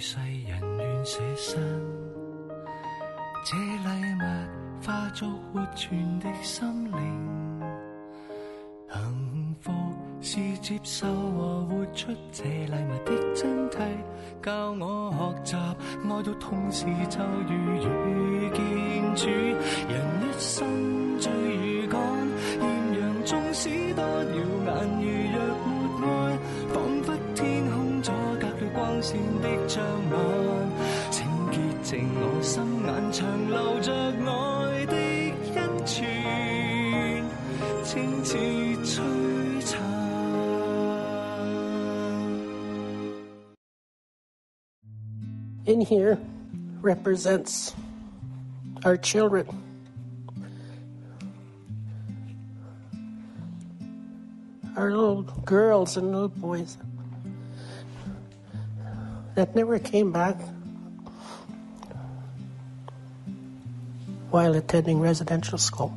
世人愿舍身？这礼物化作活存的心灵，幸福是接受和活出这礼物的真谛，教我学习爱到痛时就如遇见主。人一生追如赶，艳阳纵使多耀眼，光线的障眼。请洁净我心眼，长留着爱的恩泉，清似璀璨。 in here represents our children. Our little girls and little boys that never came back while attending residential school.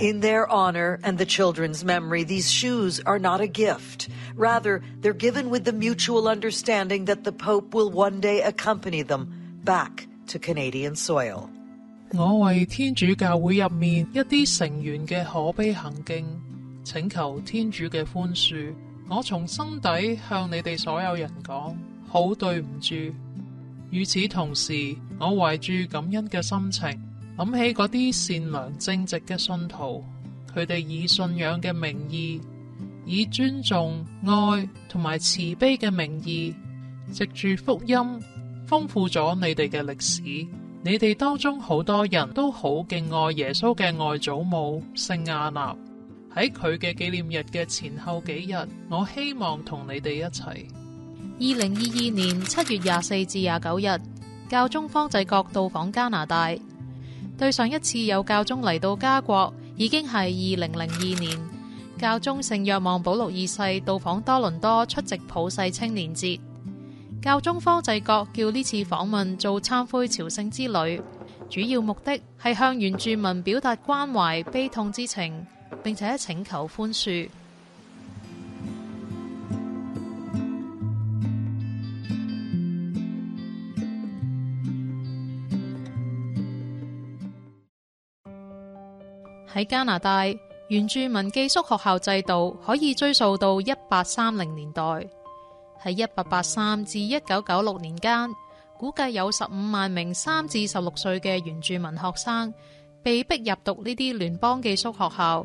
In their honor and the children's memory, these shoes are not a gift. Rather, they're given with the mutual understanding that the Pope will one day accompany them back to Canadian soil. 我为天主教会入面一啲成员嘅可悲行径，请求天主嘅宽恕。我从心底向你哋所有人讲， 好對唔住。與此同時，我懷住感恩嘅心情，諗起嗰啲善良正直嘅信徒，佢哋以信仰嘅名義，以尊重、愛同埋慈悲嘅名義，藉住福音豐富咗你哋嘅歷史。你哋當中好多人都好敬愛耶穌嘅外祖母聖亞納。喺佢嘅紀念日嘅前後幾日，我希望同你哋一齊。 二零二二年七月廿四至廿九日，教宗方濟各到訪加拿大。對上一次有教宗嚟到加國，已經係二零零二年，教宗聖若望保祿二世到訪多倫多出席普世青年節。教宗方濟各叫呢次訪問做懺悔朝聖之旅，主要目的係向原住民表達關懷、悲痛之情，並且請求寬恕。 喺加拿大，原住民寄宿学校制度可以追溯到一八三零年代。喺一八八三至一九九六年间，估计有十五万名三至十六岁嘅原住民学生被逼入读呢啲联邦寄宿学校。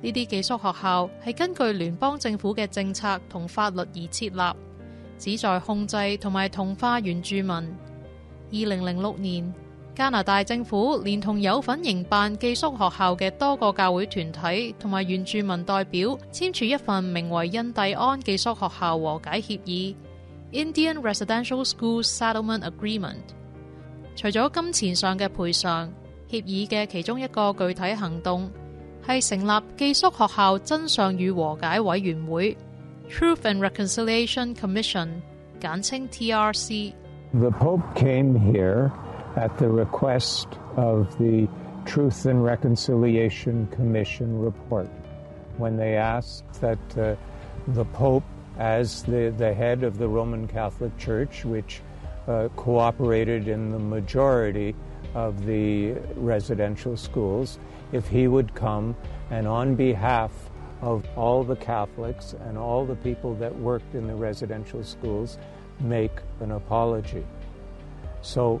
呢啲寄宿学校系根据联邦政府嘅政策同法律而设立，旨在控制同埋同化原住民。二零零六年，加拿大政府連同有份營辦寄宿學校嘅多個教會團體同埋原住民代表簽署一份名為《印第安寄宿學校和解協議》（Indian Residential School Settlement Agreement）。除咗金錢上嘅賠償，協議嘅其中一個具體行動係成立寄宿學校真相與和解委員會 （Truth and Reconciliation Commission），簡稱 TRC。The Pope came here at the request of the Truth and Reconciliation Commission report when they asked that uh, the Pope, as the, the head of the Roman Catholic Church, which uh, cooperated in the majority of the residential schools, if he would come and on behalf of all the Catholics and all the people that worked in the residential schools, make an apology. So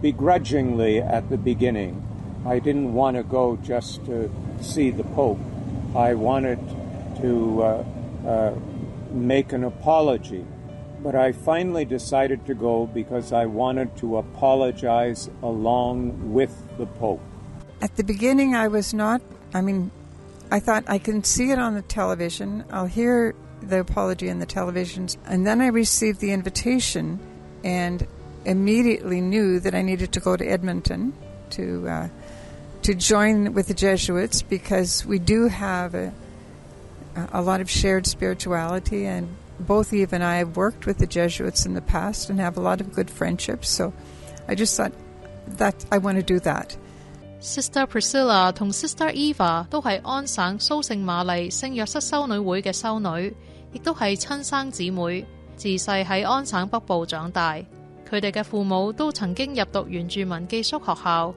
begrudgingly at the beginning. I didn't want to go just to see the Pope. I wanted to uh, uh, make an apology. But I finally decided to go because I wanted to apologize along with the Pope. At the beginning, I was not, I mean, I thought I can see it on the television. I'll hear the apology on the televisions. And then I received the invitation and immediately knew that I needed to go to Edmonton to uh, to join with the Jesuits because we do have a a lot of shared spirituality and both Eve and I have worked with the Jesuits in the past and have a lot of good friendships. So I just thought that I want to do that. Sister Priscilla 同 Sister Eva 都系安省苏圣玛丽圣约瑟修女会嘅修女，亦都系亲生姊妹，自细喺安省北部长大。 佢哋嘅父母都曾经入读原住民寄宿学校。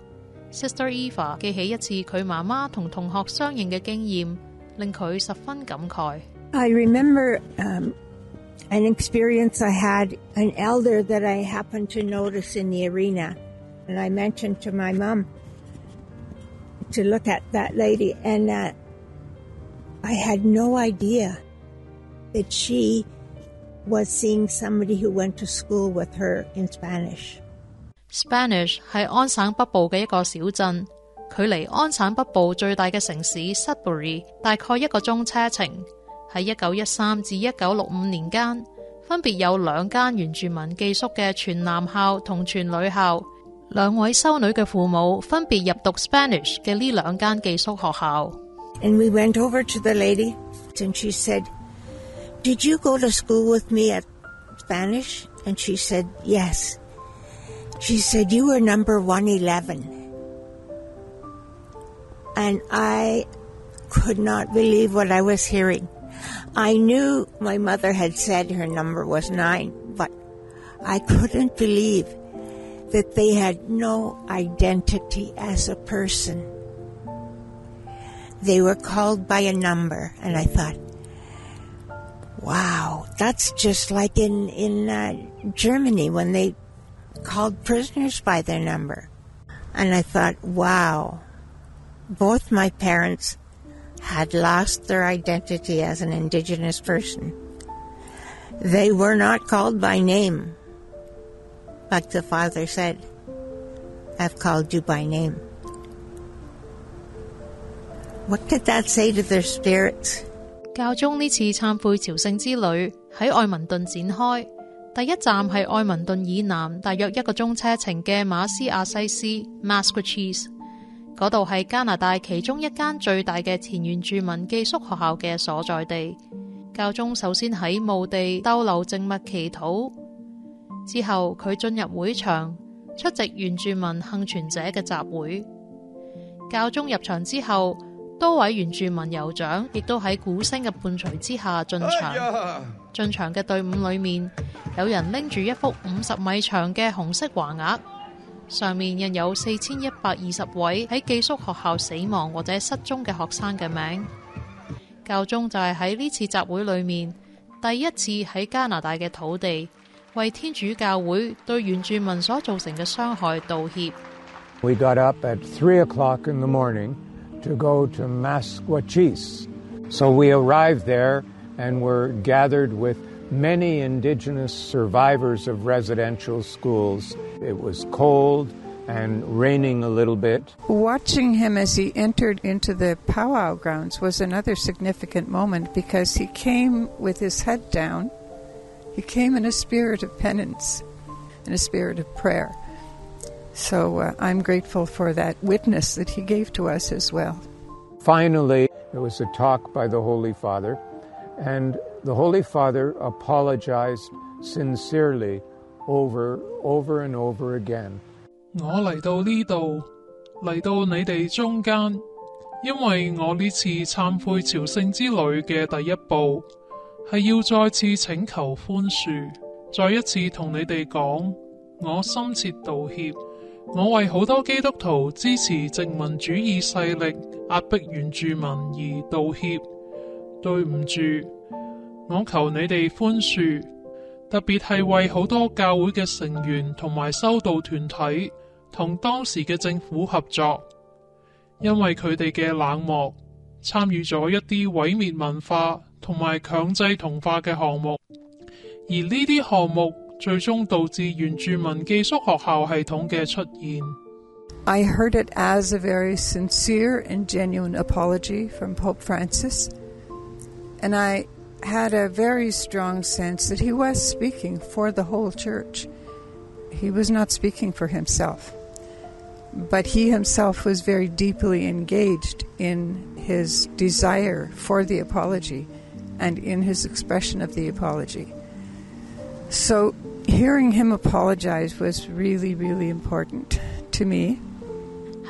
Sister Eva 记起一次佢妈妈同同学相認嘅经验，令佢十分感慨。I remember um, an experience I had, an elder that I happened to notice in the arena. And I mentioned to my mom to look at that lady, and uh, I had no idea that she was seeing somebody who went to school with her in Spanish. Spanish 係安省北部嘅一個小鎮，距離安省北部最大嘅城市 Sudbury 大概一個鐘車程。喺一九一三至一九六五年間，分別有兩間原住民寄宿嘅全男校同全女校。兩位修女嘅父母分別入讀 Spanish 嘅呢兩間寄宿學校。And we went over to the lady, and she said, Did you go to school with me at Spanish? And she said, Yes. She said, You were number 111. And I could not believe what I was hearing. I knew my mother had said her number was nine, but I couldn't believe that they had no identity as a person. They were called by a number, and I thought, wow, that's just like in, in uh, Germany when they called prisoners by their number. And I thought, wow, both my parents had lost their identity as an indigenous person. They were not called by name. Like the father said, I've called you by name. What did that say to their spirits? 教宗呢次忏悔朝聖之旅喺愛民頓展開，第一站係愛民頓以南大約一個鐘車程嘅馬斯亞西斯 （Massachusetts）。嗰度係加拿大其中一間最大嘅前原住民寄宿學校嘅所在地。教宗首先喺墓地逗留靜默祈禱，之後佢進入會場出席原住民幸存者嘅集會。教宗入場之後，多位原住民酋长亦都喺鼓聲嘅伴隨之下進場。進場嘅隊伍裏面，有人拎住一幅五十米長嘅紅色橫額。上面印有四千一百二十位喺寄宿學校死亡或者失蹤嘅學生嘅名。教宗就係喺呢次集會裏面第一次喺加拿大嘅土地為天主教會對原住民所造成嘅傷害道歉。We got up at three o'clock in the morning to go to Maskwacis. So we arrived there and were gathered with many indigenous survivors of residential schools. It was cold and raining a little bit. Watching him as he entered into the powwow grounds was another significant moment because he came with his head down. He came in a spirit of penance, in a spirit of prayer. So uh, I'm grateful for that witness that he gave to us as well. Finally, there was a talk by the Holy Father, and the Holy Father apologized sincerely over, over and over again. 我嚟到呢度，嚟到你哋中间，因为我呢次忏悔朝圣之旅嘅第一步，系要再次请求宽恕，再一次同你哋讲，我深切道歉。 我為好多基督徒支持殖民主義勢力壓迫原住民而道歉，對唔住，我求你哋寬恕。特別係為好多教會嘅成員同埋修道團體同當時嘅政府合作，因為佢哋嘅冷漠參與咗一啲毀滅文化同埋強制同化嘅項目，而呢啲項目 最终导致原住民寄宿学校系统嘅出现。 I heard it as a very sincere and genuine apology from Pope Francis, and I had a very strong sense that he was speaking for the whole church. he was not speaking for himself, but he himself was very deeply engaged in his desire for the apology and in his expression of the apology. So, hearing him apologize was really, really important to me.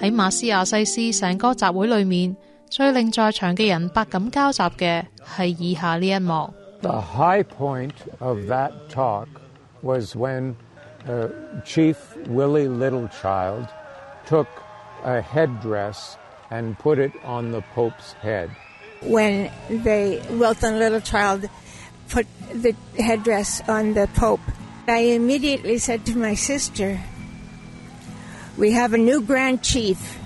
喺马斯亚西斯成个集会里面，最令在场嘅人百感交集嘅系以下呢一幕。 The high point of that talk was when uh, Chief Willie Littlechild took a headdress and put it on the Pope's head. When they, Wilton Littlechild, put the headdress on the Pope, I immediately said to my sister, We have a new Grand Chief.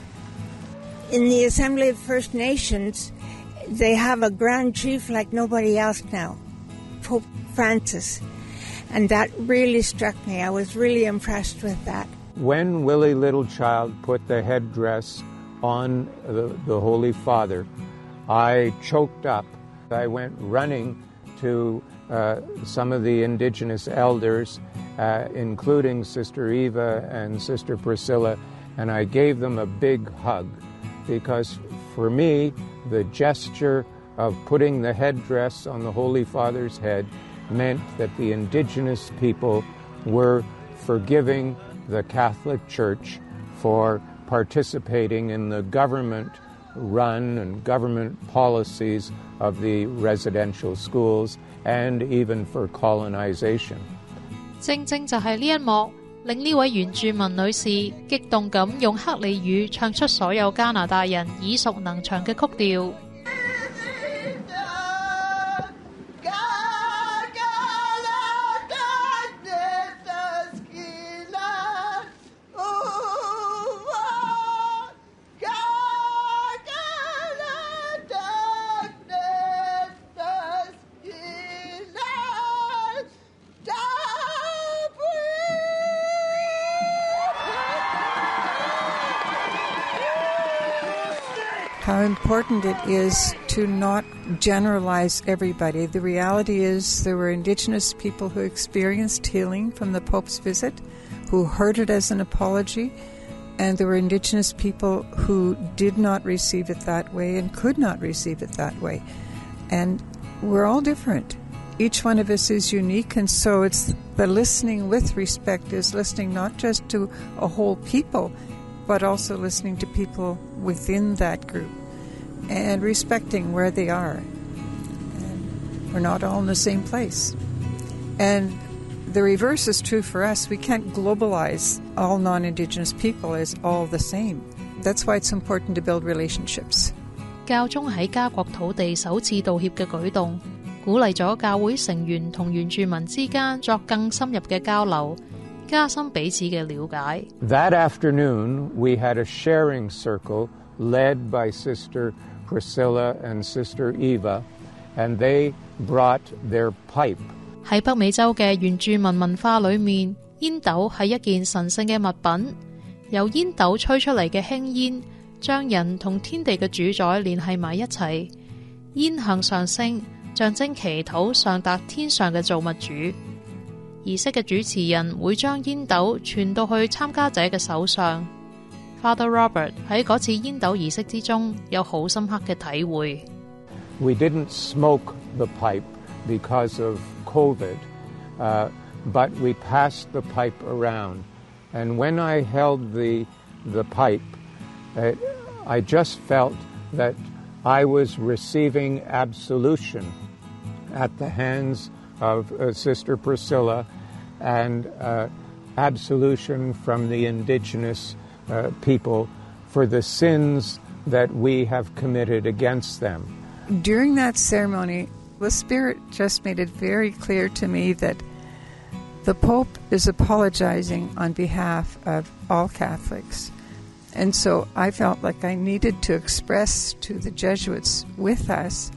In the Assembly of First Nations, they have a Grand Chief like nobody else now, Pope Francis. And that really struck me. I was really impressed with that. When Willie Littlechild put the headdress on the, the Holy Father, I choked up. I went running to uh, some of the indigenous elders, uh, including Sister Eva and Sister Priscilla, and I gave them a big hug because for me, the gesture of putting the headdress on the Holy Father's head meant that the indigenous people were forgiving the Catholic Church for participating in the government run and government policies of the residential schools and even for colonization. 正正就系呢一幕，令呢位原住民女士激动咁用克里语唱出所有加拿大人耳熟能详嘅曲调。Important it is to not generalize everybody. The reality is there were indigenous people who experienced healing from the Pope's visit, who heard it as an apology, and there were indigenous people who did not receive it that way and could not receive it that way. And we're all different. Each one of us is unique, and so it's the listening with respect is listening not just to a whole people, but also listening to people within that group and respecting where they are. And we're not all in the same place. And the reverse is true for us. We can't globalize all non Indigenous people as all the same. That's why it's important to build relationships. 教宗喺加国土地首次道歉嘅举动，鼓励咗教会成员同原住民之间作更深入嘅交流，加深彼此嘅了解。 That afternoon, we had a sharing circle led by Sister Priscilla and Sister Eva, and they brought their pipe. 喺北美洲嘅原住民文化裏面，煙斗係一件神聖嘅物品，由煙斗吹出嚟嘅輕煙，將人同天地嘅主宰聯繫埋一齊。煙向上升，象徵祈禱上達天上嘅造物主。儀式嘅主持人會將煙斗傳到去參加者嘅手上。Father Robert 喺嗰次烟斗仪式之中有好深刻嘅体会。 We didn't smoke the pipe because of COVID, uh, but we passed the pipe around. And when I held the, the pipe, uh, I just felt that I was receiving absolution at the hands of uh, Sister Priscilla and uh, absolution from the indigenous uh, people for the sins that we have committed against them. During that ceremony, the Spirit just made it very clear to me that the Pope is apologizing on behalf of all Catholics. And so I felt like I needed to express to the Jesuits with us,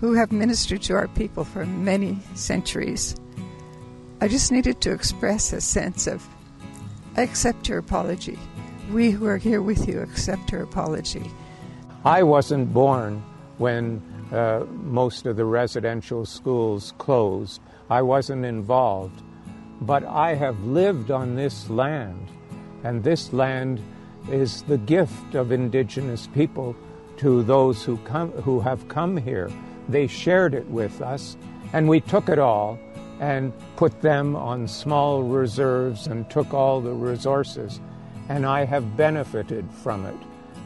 who have ministered to our people for many centuries, I just needed to express a sense of, I accept your apology. We who are here with you accept her apology. I wasn't born when uh, most of the residential schools closed. I wasn't involved. but I have lived on this land, and this land is the gift of indigenous people to those who come who have come here. They shared it with us, and we took it all and put them on small reserves and took all the resources, and I have benefited from it.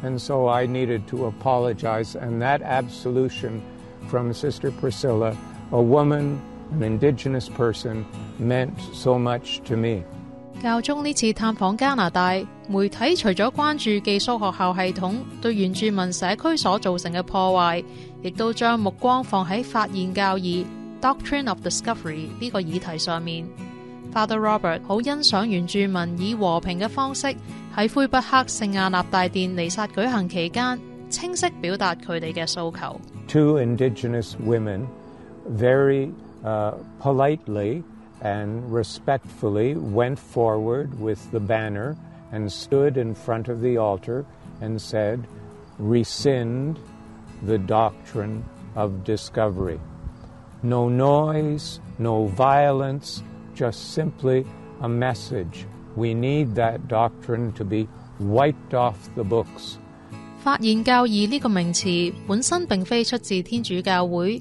And so I needed to apologize, and that absolution from Sister Priscilla, a woman, an indigenous person, meant so much to me. 教宗呢次探访加拿大，媒体除咗关注寄宿学校系统对原住民社区所造成嘅破坏，亦都将目光放喺发现教义 （Doctrine of Discovery） 呢个议题上面。 Father Robert 好欣赏原住民以和平嘅方式喺魁北克圣亚纳大殿弥撒举行期间，清晰表达佢哋嘅诉求。 Two indigenous women very uh, politely and respectfully went forward with the banner and stood in front of the altar and said, Rescind the doctrine of discovery. No noise, no violence, Just simply a message. We need that doctrine to be wiped off the books. 发现教义呢个名词本身并非出自天主教会，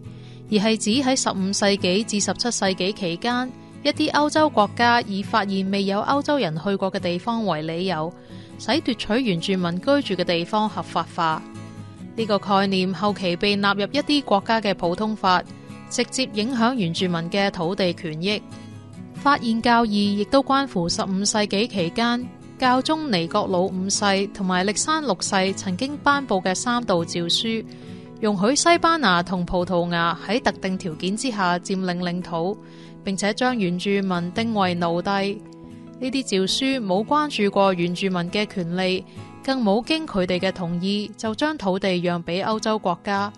而系指喺十五世纪至十七世纪期间，一啲欧洲国家以发现未有欧洲人去过嘅地方为理由，使夺取原住民居住嘅地方合法化。呢、个概念后期被纳入一啲国家嘅普通法，直接影响原住民嘅土地权益。發現教義亦都關乎十五世紀期間教宗尼各老五世同埋歷山六世曾經頒布嘅三道詔書，容許西班牙同葡萄牙喺特定條件之下佔領領土，並且將原住民定為奴隸。呢啲詔書冇關注過原住民嘅權利，更冇經佢哋嘅同意就將土地讓俾歐洲國家。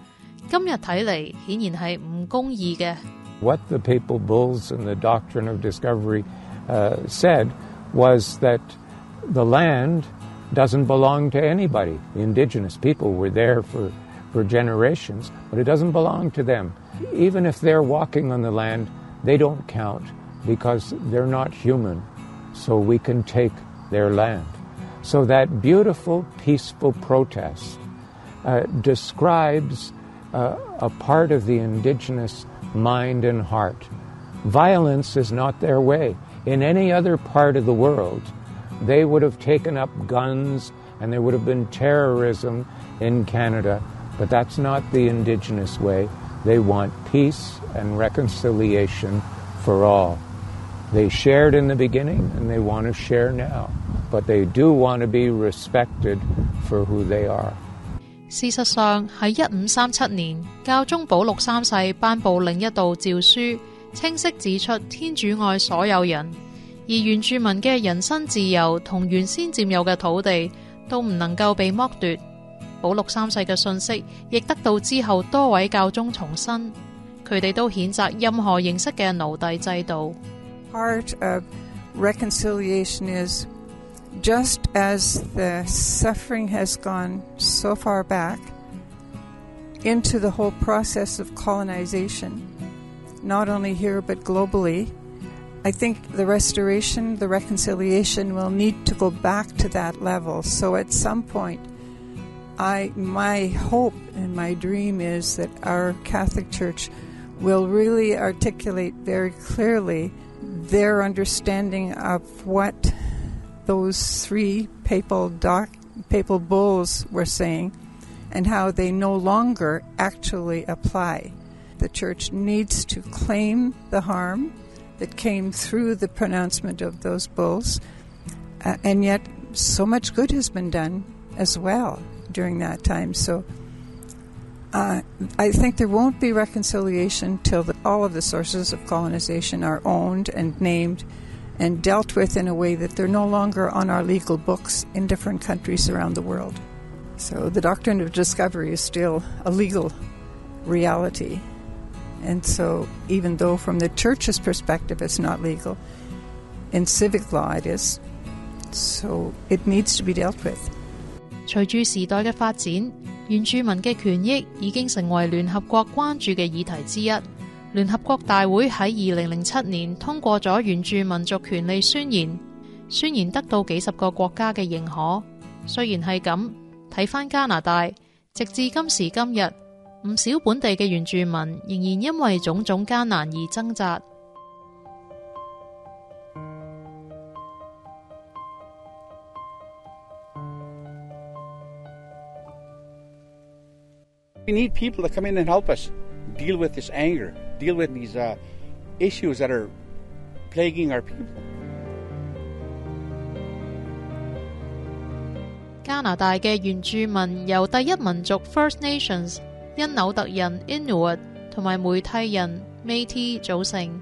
今日睇嚟，顯然係唔公義嘅。What the papal bulls and the doctrine of discovery uh, said was that the land doesn't belong to anybody. The indigenous people were there for, for generations, but it doesn't belong to them. Even if they're walking on the land, they don't count because they're not human. So we can take their land. So that beautiful, peaceful protest uh, describes uh, a part of the indigenous mind and heart. Violence is not their way. In any other part of the world, they would have taken up guns and there would have been terrorism in Canada, but that's not the indigenous way. They want peace and reconciliation for all. They shared in the beginning and they want to share now, but they do want to be respected for who they are. 事實上喺一五三七年，教宗保禄三世頒布另一道诏書，清晰指出天主愛所有人，而原住民嘅人身自由同原先佔有嘅土地都唔能夠被剝奪。保禄三世嘅信息亦得到之後多位教宗重申，佢哋都譴責任何形式嘅奴隸制度。Part of reconciliation is just as the suffering has gone so far back into the whole process of colonization, not only here but globally, I think the restoration, the reconciliation will need to go back to that level. So at some point, I my hope and my dream is that our Catholic Church will really articulate very clearly their understanding of what those three papal doc, papal bulls were saying and how they no longer actually apply. The church needs to claim the harm that came through the pronouncement of those bulls, uh, and yet so much good has been done as well during that time. So uh, I think there won't be reconciliation till the, all of the sources of colonization are owned and named and dealt with in a way that they're no longer on our legal books in different countries around the world. So the doctrine of discovery is still a legal reality. And so, even though from the church's perspective it's not legal, in civic law it is. So, it needs to be dealt with. 随住时代嘅发展，原住民嘅权益已经成为联合国关注嘅议题之一。 聯合國大會喺二零零七年通過咗原住民族權利宣言，宣言得到幾十個國家嘅認可。雖然係咁，睇返加拿大，直至今時今日，唔少本地嘅原住民仍然因為種種艱難而掙扎。We need people to come in and help us deal with this anger, deal with these uh, issues that are plaguing our people. 加拿大嘅原住民由第一民族 First Nations、因紐特人 Inuit 同埋梅蒂人 Métis 組成。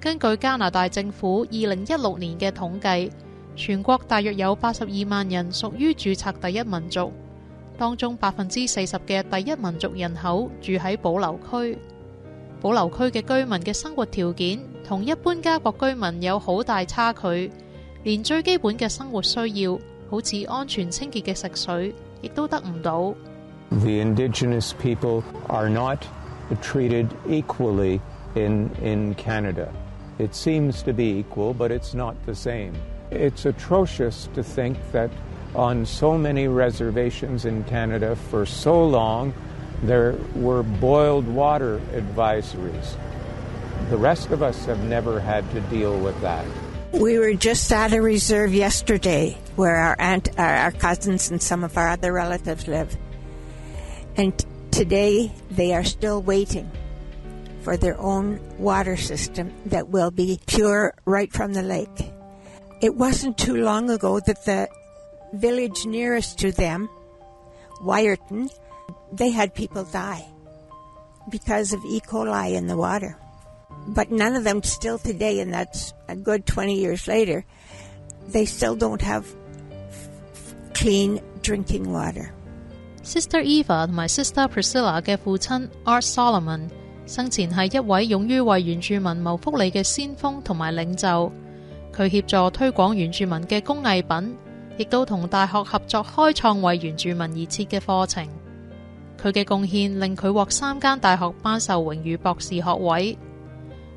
根據加拿大政府二零一六年嘅統計，全國大約有八十二萬人屬於註冊第一民族，當中百分之四十嘅第一民族人口住喺保留區。保留區嘅居民嘅生活條件同一般加國居民有好大差距，連最基本嘅生活需要，好似安全清潔嘅食水，亦都得唔到。The indigenous people are not treated equally in, in Canada. It seems to be equal, but it's not the same. It's atrocious to think that on so many reservations in Canada for so long there were boiled water advisories. The rest of us have never had to deal with that. We were just at a reserve yesterday where our aunt, our, cousins, and some of our other relatives live. And today they are still waiting for their own water system that will be pure right from the lake. It wasn't too long ago that the village nearest to them, Wyerton, they had people die because of E. coli in the water. But none of them still today, and that's a good 20 years later, they still don't have clean drinking water. Sister Eva 同埋 Sister Priscilla 嘅父亲 Art Solomon 生前系一位勇于为原住民谋福利嘅先锋同埋领袖，佢协助推广原住民嘅工艺品， 亦都同大学合作开创为原住民而设嘅课程。佢嘅贡献令佢获三间大学颁授荣誉博士学位。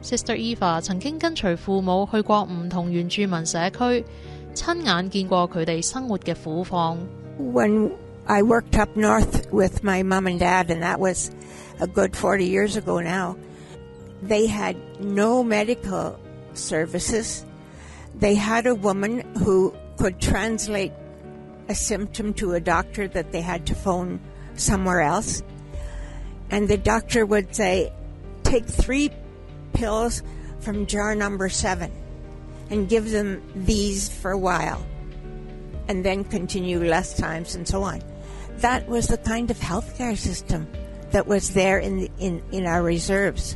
Sister Eva 曾经跟随父母去过唔同原住民社区，亲眼见过佢哋生活嘅苦况。When I worked up north with my mom and dad, and that was a good 40 years ago now, they had no medical services. They had a woman who could translate a symptom to a doctor that they had to phone somewhere else. And the doctor would say, take three pills from jar number seven and give them these for a while and then continue less times and so on. That was the kind of healthcare system that was there in, the, in, in our reserves.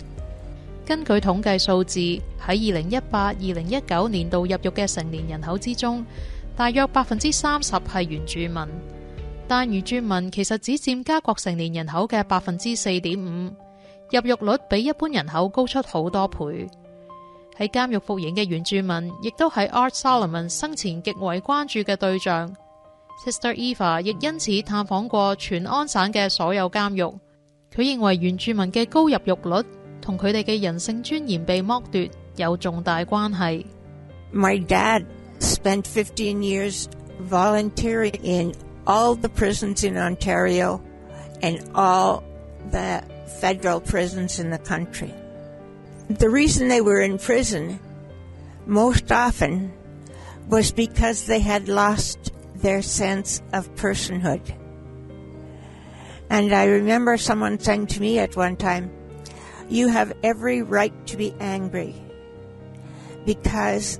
根据统计数字，喺二零一八、二零一九年度入狱嘅成年人口之中， 大約百分之三十係原住民，但原住民其實只佔加國成年人口嘅百分之四點五，入獄率比一般人口高出好多倍。喺監獄服刑嘅原住民，亦都係 Art Solomon 生前極為關注嘅對象。Sister Eva 亦因此探訪過全安省嘅所有監獄。佢認為原住民嘅高入獄率同佢哋嘅人性尊嚴被剝奪有重大關係。My dad spent 15 years volunteering in all the prisons in Ontario and all the federal prisons in the country. The reason they were in prison most often was because they had lost their sense of personhood. And I remember someone saying to me at one time, You have every right to be angry because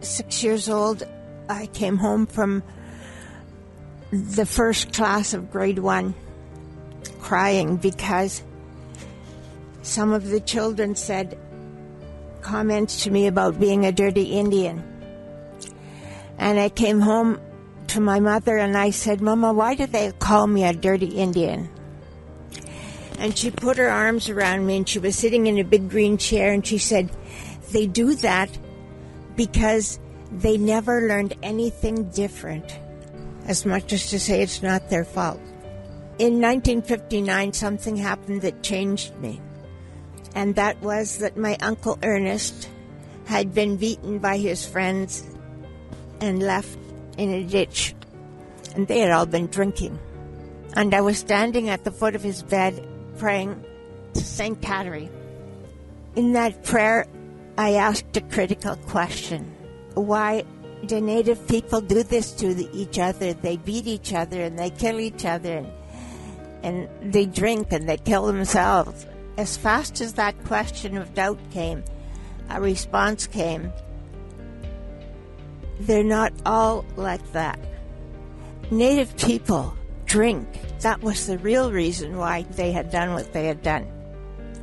six years old, I came home from the first class of grade one crying because some of the children said comments to me about being a dirty Indian. And I came home to my mother and I said, Mama, why do they call me a dirty Indian? And she put her arms around me and she was sitting in a big green chair and she said, They do that because they never learned anything different, as much as to say it's not their fault. In 1959, something happened that changed me, and that was that my uncle Ernest had been beaten by his friends and left in a ditch, and they had all been drinking. And I was standing at the foot of his bed praying to St. Catherine. In that prayer, I asked a critical question. Why do native people do this to the, each other? They beat each other and they kill each other and, and they drink and they kill themselves. As fast as that question of doubt came, a response came. They're not all like that. Native people drink. That was the real reason why they had done what they had done.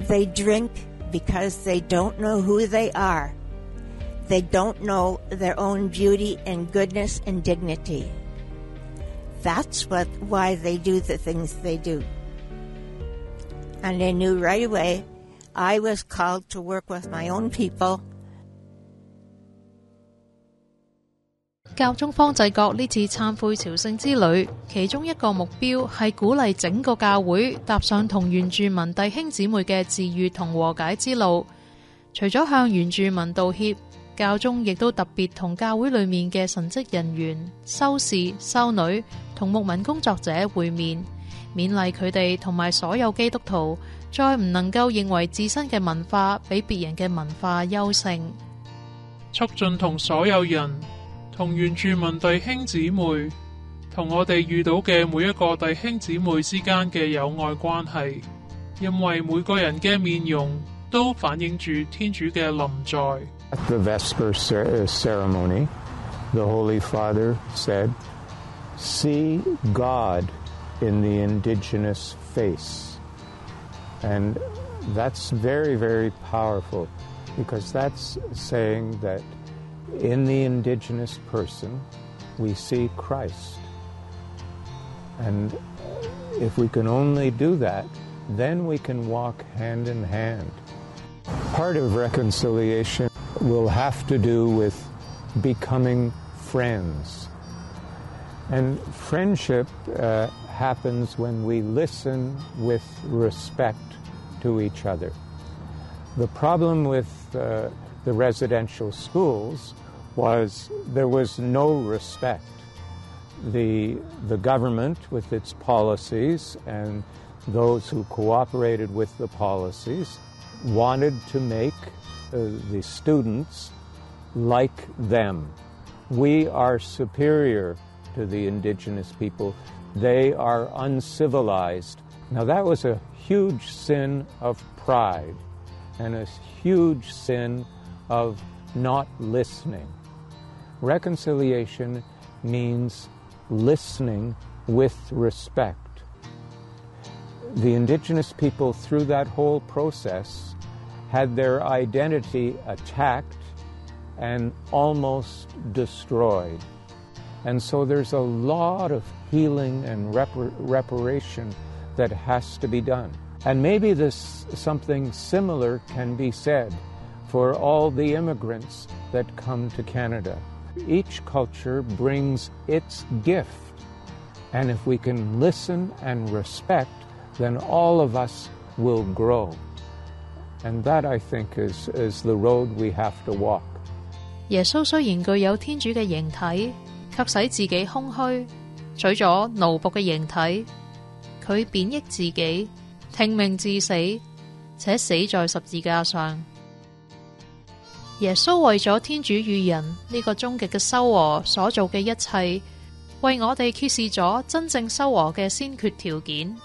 They drink because they don't know who they are. They don't know their own beauty and goodness and dignity. That's what why they do the things they do. And I knew right away I was called to work with my own people 教宗方济各呢次忏悔朝圣之旅，其中一个目标系鼓励整个教会踏上同原住民弟兄姊妹嘅治愈同和解之路。除咗向原住民道歉，教宗亦都特别同教会里面嘅神职人员、修士、修女同牧民工作者会面，勉励佢哋同埋所有基督徒，再唔能够认为自身嘅文化比别人嘅文化优胜，促进同所有人。同原住民弟兄姊妹，同我哋遇到嘅每一个弟兄姊妹之间嘅友爱关系，因为每个人嘅面容都反映住天主嘅临在。At the Vesper ceremony, the Holy Father said, See God in the indigenous face. And that's very, very powerful because that's saying that in the indigenous person, we see Christ. And if we can only do that, then we can walk hand in hand. Part of reconciliation will have to do with becoming friends. And friendship uh, happens when we listen with respect to each other. The problem with uh, the residential schools was there was no respect. The, the government, with its policies, and those who cooperated with the policies, wanted to make uh, the students like them. We are superior to the indigenous people, they are uncivilized. Now, that was a huge sin of pride and a huge sin of not listening. Reconciliation means listening with respect. The indigenous people, through that whole process, had their identity attacked and almost destroyed. And so there's a lot of healing and repar- reparation that has to be done. And maybe this something similar can be said for all the immigrants that come to Canada. Each culture brings its gift. And if we can listen and respect, then all of us will grow. And that, I think, is, is the road we have to walk. 耶稣虽然具有天主嘅形体，却使自己空虚，取咗奴仆嘅形体。佢贬抑自己，听命至死，且死在十字架上。 耶穌為咗天主與人呢個終極嘅修和所做嘅一切，為我哋揭示咗真正修和嘅先決條件。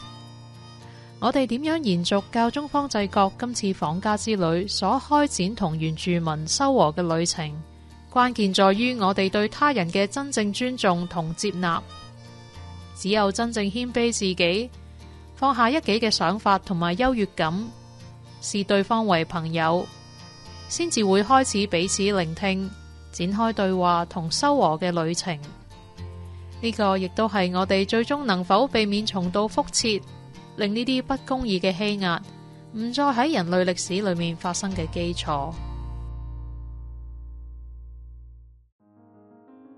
我哋點樣延續教宗方濟各今次訪家之旅所開展同原住民修和嘅旅程？關鍵在於我哋對他人嘅真正尊重同接納。只有真正謙卑自己，放下一己嘅想法同埋優越感，視對方為朋友，先至會開始彼此聆聽，展開對話同修和嘅旅程。呢個亦都係我哋最終能否避免重蹈覆辙，令呢啲不公義嘅欺壓唔再喺人類歷史裏面發生嘅基礎。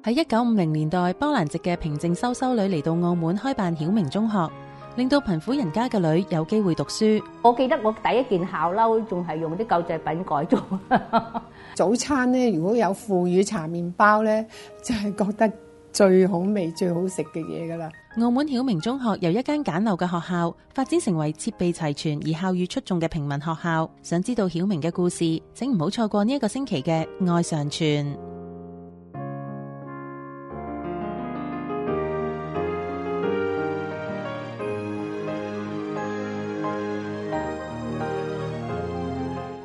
喺一九五零年代，波蘭籍嘅平靜修修女嚟到澳門開辦曉明中學，令到貧苦人家嘅女有機會讀書。我記得我第一件校褸仲係用啲旧制品改造。早餐咧，如果有腐乳茶麵包咧，就係覺得最好味、最好食嘅嘢噶啦。澳門曉明中學由一間簡陋嘅學校發展成為設備齊全而校譽出眾嘅平民學校。想知道曉明嘅故事，請唔好錯過呢一個星期嘅愛常傳。